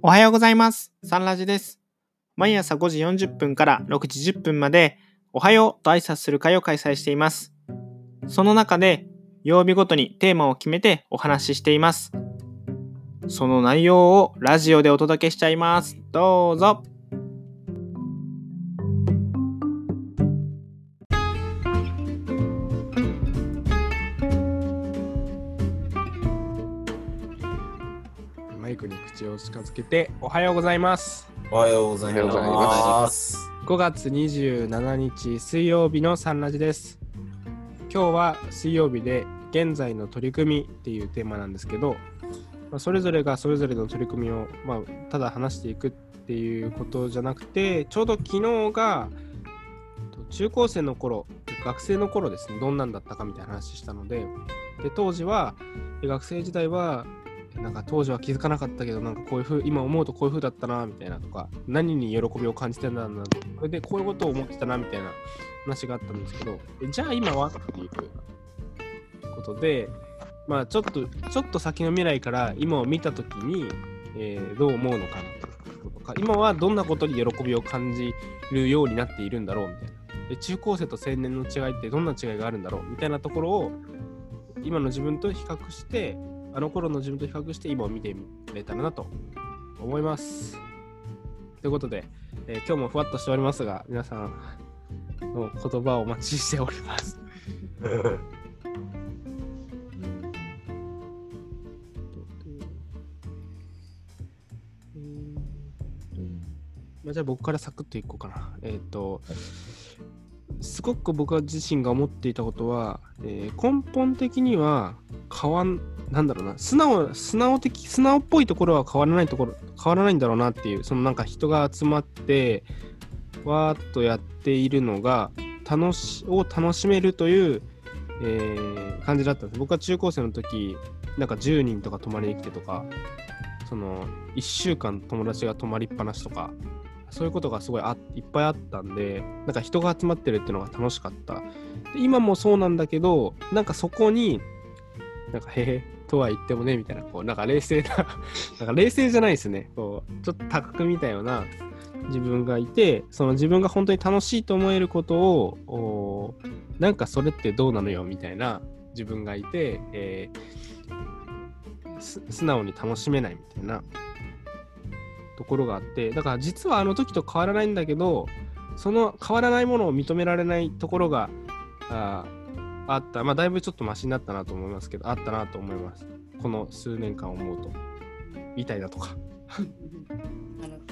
おはようございます。サンラジです。毎朝5時40分から6時10分まで、おはようと挨拶する会を開催しています。その中で、曜日ごとにテーマを決めてお話ししています。その内容をラジオでお届けしちゃいます。どうぞ。クに口を近づけておはようございます。おはようございま。ます5月27日水曜日のサンラジです。今日は水曜日で現在の取り組みっていうテーマなんですけど、まあそれぞれがそれぞれの取り組みを、まあ、ただ話していくっていうことじゃなくて、ちょうど昨日がと中高生の頃、学生の頃ですね、どんなんだったかみたいな話したので、で当時はえ学生時代はなんか当時は気づかなかったけど、なんかこういうふう、今思うとこういうふうだったな、みたいなとか、何に喜びを感じてんだな、それでこういうことを思ってたな、みたいな話があったんですけど、えじゃあ今はっていうことで、まあちょっと、ちょっと先の未来から今を見たときに、えーどう思うのかなとか、今はどんなことに喜びを感じるようになっているんだろう、みたいな。で中高生と青年の違いってどんな違いがあるんだろうみたいなところを今の自分と比較してあの頃の自分と比較して今を見てみれたらなと思います。ということで、えー今日もふわっとしておりますが皆さんの言葉をお待ちしております。まあ、じゃあ僕からサクッといこうかな。えっ、と、すごく僕自身が思っていたことは、えー根本的には変わん、なんだろうな、素直、素直的、素直っぽいところは変わらないところ、変わらないんだろうなっていう、そのなんか人が集まって、わーっとやっているのが、楽し、を楽しめるという、えー感じだったんです。僕は中高生の時、なんか10人とか泊まりに来てとか、その1週間友達が泊まりっぱなしとか、そういうことがすごいあいっぱいあったんで、なんか人が集まってるっていうのが楽しかった。で今もそうなんだけど、なんかそこに、なんかへへとは言ってもね、みたいな、こう、なんか冷静な、なんか冷静じゃないですね。こう、ちょっと高く見たような自分がいて、その自分が本当に楽しいと思えることを、おなんかそれってどうなのよ、みたいな自分がいて、えー素直に楽しめないみたいなところがあってだから実はあの時と変わらないんだけどその変わらないものを認められないところがあーあった。まあだいぶちょっとマシになったなと思いますけどあったなと思います。この数年間思うと。みたいだとか。なるほど。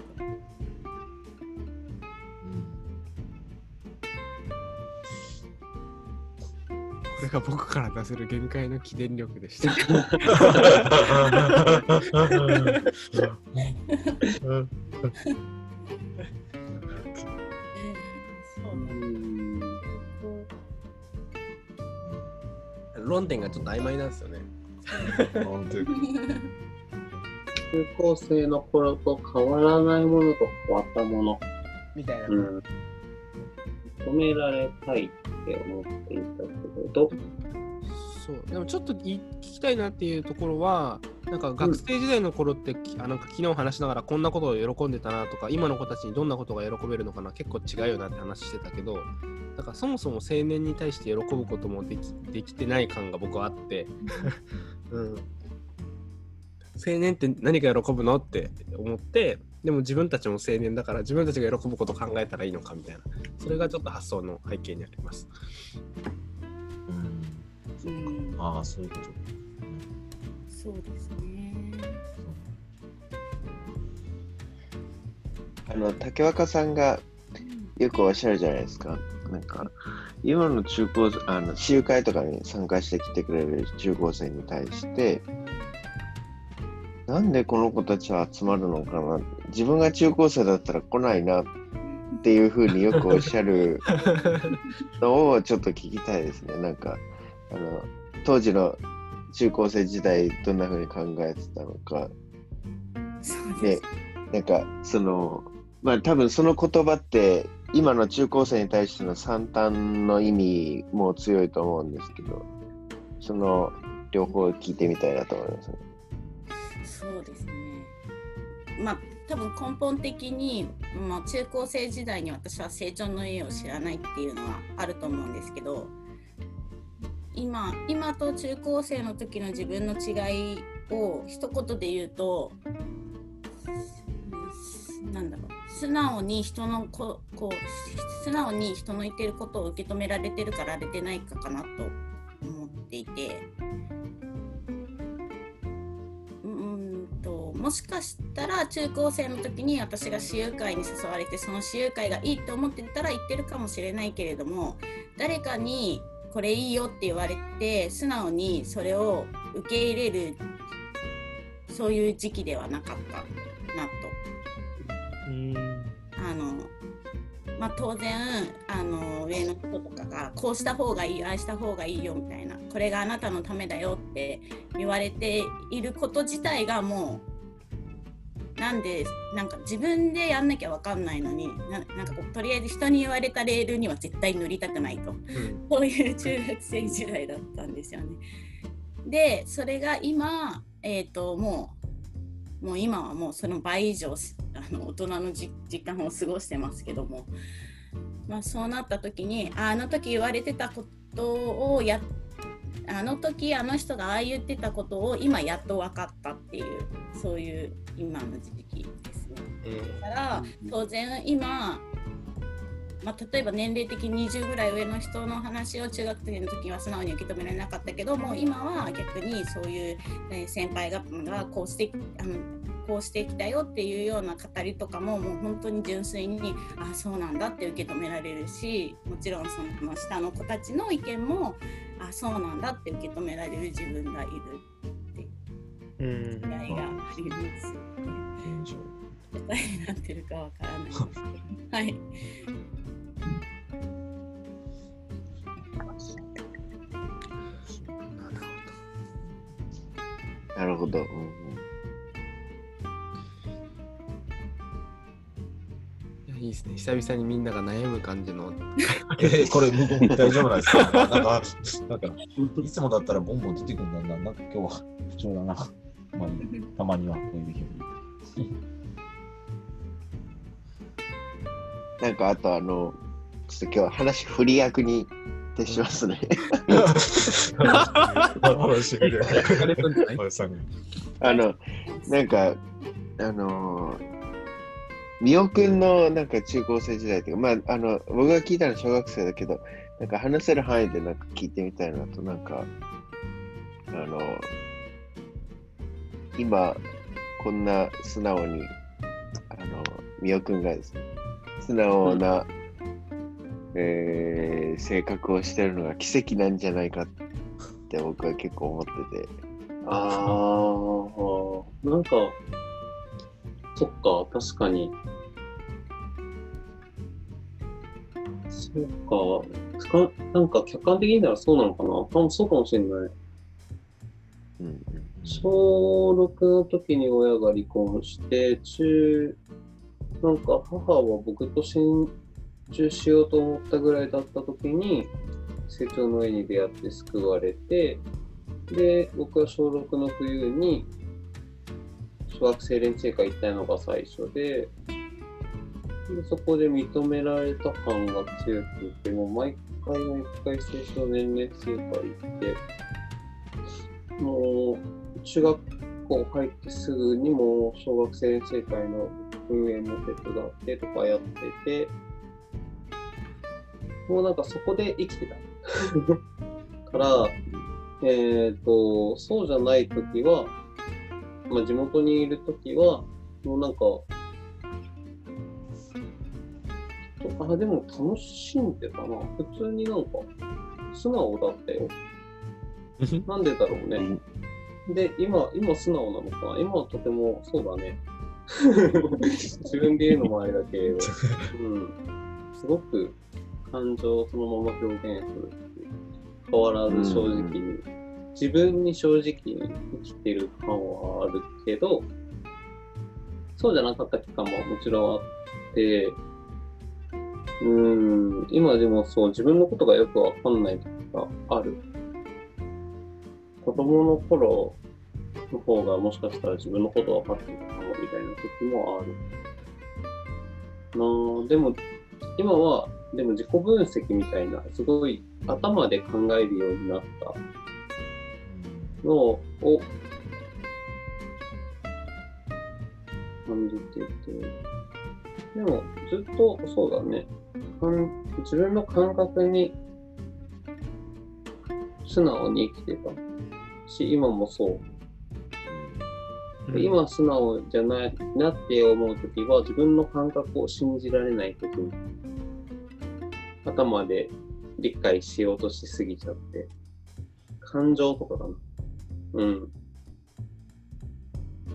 これが僕から出せる限界の起電力でしたそうなん。論点がちょっと曖昧なん。ですよね中高生の頃と変わらないものと変わったもの。みたいな、うん。認められたいって思っていたけれど、そう。でもちょっとい聞きたいなっていうところはなんか学生時代の頃って、きあなんか昨日話しながらこんなことを喜んでたなとか今の子たちにどんなことが喜べるのかな結構違うよなって話してたけどなんかそもそも青年に対して喜ぶこともできできてない感が僕はあって、うん、青年って何が喜ぶのって思ってでも自分たちも青年だから自分たちが喜ぶことを考えたらいいのかみたいな。それがちょっと発想の背景にあります。うん、ああ、そういうこと。そうですね。あの竹若さんがよくおっしゃるじゃないですか。なんか今の中高あの集会とかに参加してきてくれる中高生に対してなんでこの子たちは集まるのかな自分が中高生だったら来ないなっていうふうによくおっしゃるのをちょっと聞きたいですね。なんかあの当時の中高生時代どんなふうに考えてたのか。でそうです。なんかそのまあ多分その言葉って今の中高生に対しての惨憺の意味も強いと思うんですけどその両方聞いてみたいなと思いますね。そうですね。まあ多分根本的に、まあ、中高生時代に私は成長の家を知らないっていうのはあると思うんですけど今今と中高生の時の自分の違いを一言で言うとなんだろう素直に人のここう素直に人の言ってることを受け止められてるかられてないかかなと思っていて。うんともしかしたら中高生の時に私が私有会に誘われてその私有会がいいと思ってたら言ってるかもしれないけれども誰かにこれいいよって言われて素直にそれを受け入れるそういう時期ではなかったなと。うんあのまあ、当然あの上の人とかがこうした方がいいああした方がいいよみたいなこれがあなたのためだよって言われていること自体がもうなんでなんか自分でやんなきゃ分かんないのにななんかこうとりあえず人に言われたレールには絶対乗りたくないと。そういう中学生時代だったんですよね。でそれが今、えー、ともうもう今はもうその倍以上あの大人のじ時間を過ごしてますけども、まあ、そうなった時にああの時言われてたことをやあの時あの人がああ言ってたことを今やっと分かったっていうそういう今の時期ですね。えだから当然今、まあ、例えば年齢的に20ぐらい上の人の話を中学生の時には素直に受け止められなかったけども今は逆にそういう、えー先輩ががこうしてあのこうしてきたよっていうような語りとかももう本当に純粋にあそうなんだって受け止められるしもちろんその下の子たちの意見もあそうなんだって受け止められる自分がいるうん違いがありますよね。答えになってるかわからないですけど。はい。なるほどなるほど。うんいいですね。久々にみんなが悩む感じの。え これ、大丈夫なんですか？なんか、なんか、いつもだったらボンボン出てくるんだな。なんか今日は不調だな。まあ、たまにはこういう日も。なんかあとあの、ちょっと今日話振り役に徹しますね。あの、なんか、あのー、みおくんのなんか中高生時代っていうか、まあ、あの、僕が聞いたのは小学生だけど、なんか話せる範囲でなんか聞いてみたいなと、なんか、あの、今、こんな素直に、あの、みおくんがですね、素直な、えー性格をしてるのが奇跡なんじゃないかって僕は結構思ってて。ああ、なんか、そっか、確かに。そうか、かなんか客観的に見たらそうなのかな多分そうかもしれない。小6の時に親が離婚して、中、なんか母は僕と心中しようと思ったぐらいだった時に、成長の絵に出会って救われて、で、僕は小6の冬に、小学生連中会行ったのが最初で、でそこで認められた感が強くて、もう毎回毎回青少年連成会行って、もう中学校入ってすぐにも小学生連成会の運営も手伝ってとかやってて、もうなんかそこで生きてた。から、えっ、と、そうじゃないときは、まあ地元にいるときは、もうなんか、あ、でも楽しんでたな。普通になんか、素直だったよ。なんでだろうね。で、今、今素直なのかな今はとても、そうだね。自分で言うのもあれだけれど、うん。すごく感情をそのまま表現する。変わらず正直に、自分に正直に生きてる感はあるけど、そうじゃなかった期間ももちろんあって、うん、今でもそう、自分のことがよくわかんない時がある。子供の頃、の方がもしかしたら自分のこと分かってるかもみたいな時もある。なあでも今はでも自己分析みたいなすごい頭で考えるようになったのを感じていて。でもずっとそうだね。かん自分の感覚に素直に生きてたし今もそう。で今素直じゃないなって思うときは自分の感覚を信じられないときに頭で理解しようとしすぎちゃって感情とかだなうん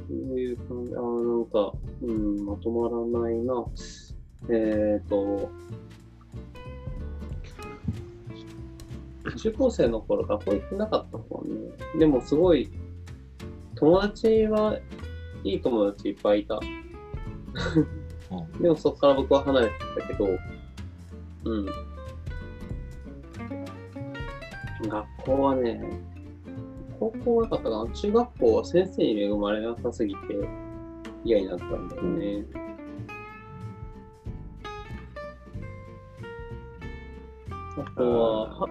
そういう感じあーなんかうんまとまらないなえっ、ー、と中高生の頃学校行ってなかったもんねでもすごい友達はいい友達いっぱいいた。でもそこから僕は離れてたけど、うん。学校はね、高校はなかったかな？中学校は先生に恵まれなさすぎて嫌になったんだよね。あとは、は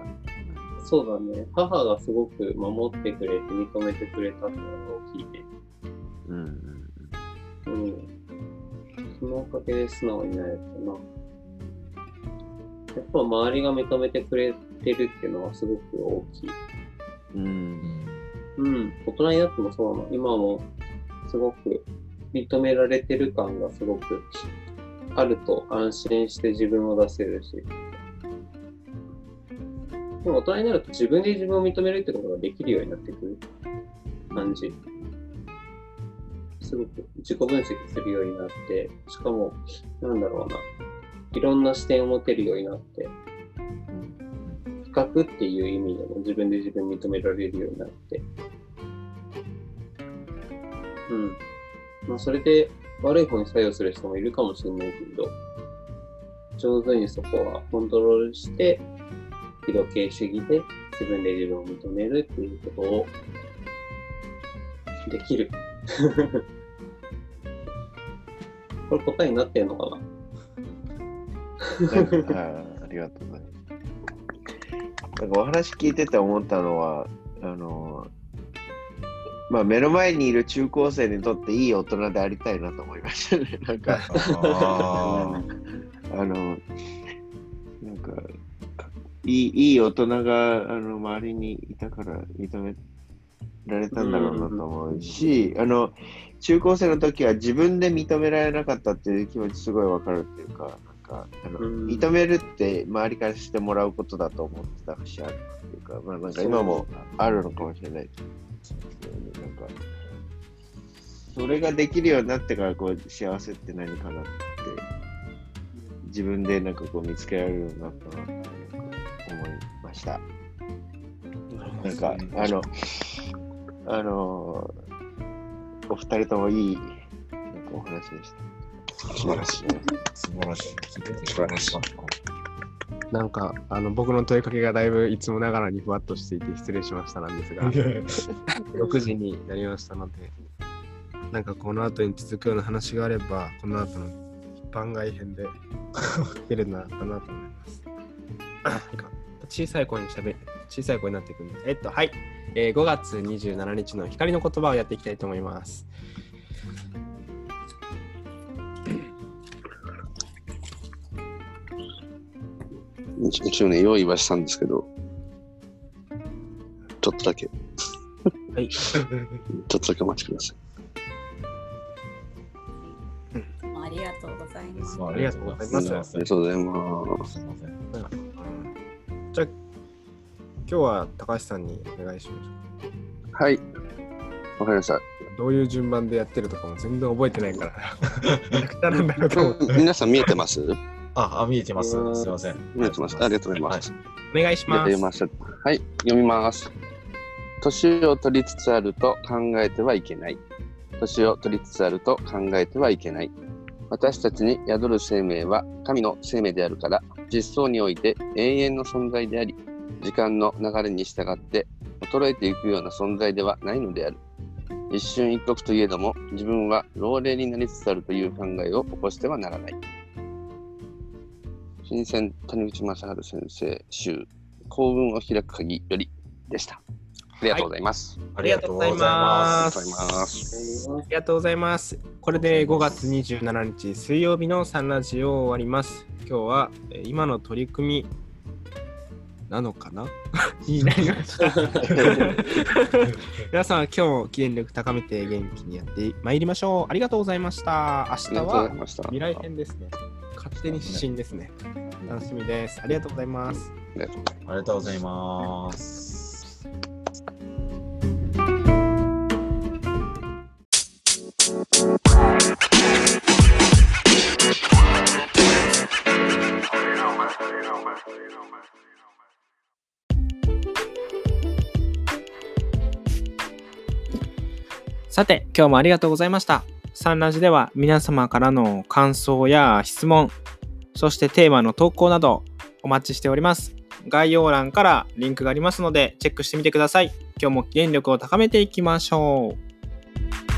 そうだね、母がすごく守ってくれて認めてくれたっていうのが大きいね。うんうんうん。そのおかげで素直になれたな。やっぱ周りが認めてくれてるっていうのはすごく大きい。うんうん。大人になってもそうなの。今もすごく認められてる感がすごくあると安心して自分を出せるし。でも大人になると自分で自分を認めるってことができるようになってくる感じ。すごく自己分析するようになって、しかも、なんだろうな、いろんな視点を持てるようになって、比較っていう意味でも自分で自分認められるようになって、うん。まあ、それで悪い方に作用する人もいるかもしれないけど、上手にそこはコントロールして、非度形主義で自分で自分を認めるっていうことをできる。これ答えになってんのかな？あ ありがとうございます。なんかお話聞いてて思ったのは、あの、まあ目の前にいる中高生にとっていい大人でありたいなと思いましたね。なんか、ああの、なんか、いいいい大人があの周りにいたから認められたんだろうなと思うし、あの、中高生の時は自分で認められなかったっていう気持ちすごいわかるっていうか、か、あのうん認めるって周りからしてもらうことだと思ってた節あるっていうか、まあなんか今もあるのかもしれないですけどね。なんか、それができるようになってから、こう、幸せって何かなって、自分でなんかこう見つけられるようになったなって思いました。なんか、あの、あの、お二人ともいい、お話でした。素晴らしい。素晴らしい。聞いてて素晴らしい。なんかあの僕の問いかけがだいぶいつもながらにふわっとしていて失礼しましたなんですが6時になりましたのでなんかこの後に続くような話があればこの後の番外編で聞けるなかなと思います 小さい声にしゃべ小さい声になっていくんでえっとはい、えー5月27日の光の言葉をやっていきたいと思います一一応ね、用意はしたんですけど、ちょっとだけ、はい ちょっとだけお待ちください。ありがとうございます。あありがとうございますありがとうございます。すみません。じゃあ今日は高橋さんにお願いしましょはい。わかりました。うどういう順番でやってるとかも全然覚えてないから 皆さん見えてます？あ、あ見えてます。すみません。見えてます。ありがとうございます。お願いします。はい、読みます。年を取りつつあると考えてはいけない。年を取りつつあると考えてはいけない。私たちに宿る生命は神の生命であるから、実相において永遠の存在であり、時間の流れに従って衰えていくような存在ではないのである。一瞬一刻といえども、自分は老齢になりつつあるという考えを起こしてはならない。新鮮谷口正治先生、集、幸運を開く鍵よりでした。ありがとうございます。ありがとうございあます。ありがとうございます。ありがとうございます。これで5月27日水曜日のサンラジオを終わります。今日はえー今の取り組みなのかな？になりました。皆さん、今日も記念力高めて元気にやってまいりましょう。ありがとうございました。明日ありがとうございはました。未来編ですね。勝手に指針ですね。楽しみです。ありがとうございます。ありがとうございますありがとうございます。さて、今日もありがとうございました。サンラジでは皆様からの感想や質問、そしてテーマの投稿などお待ちしております。概要欄からリンクがありますのでチェックしてみてください。今日も原力を高めていきましょう。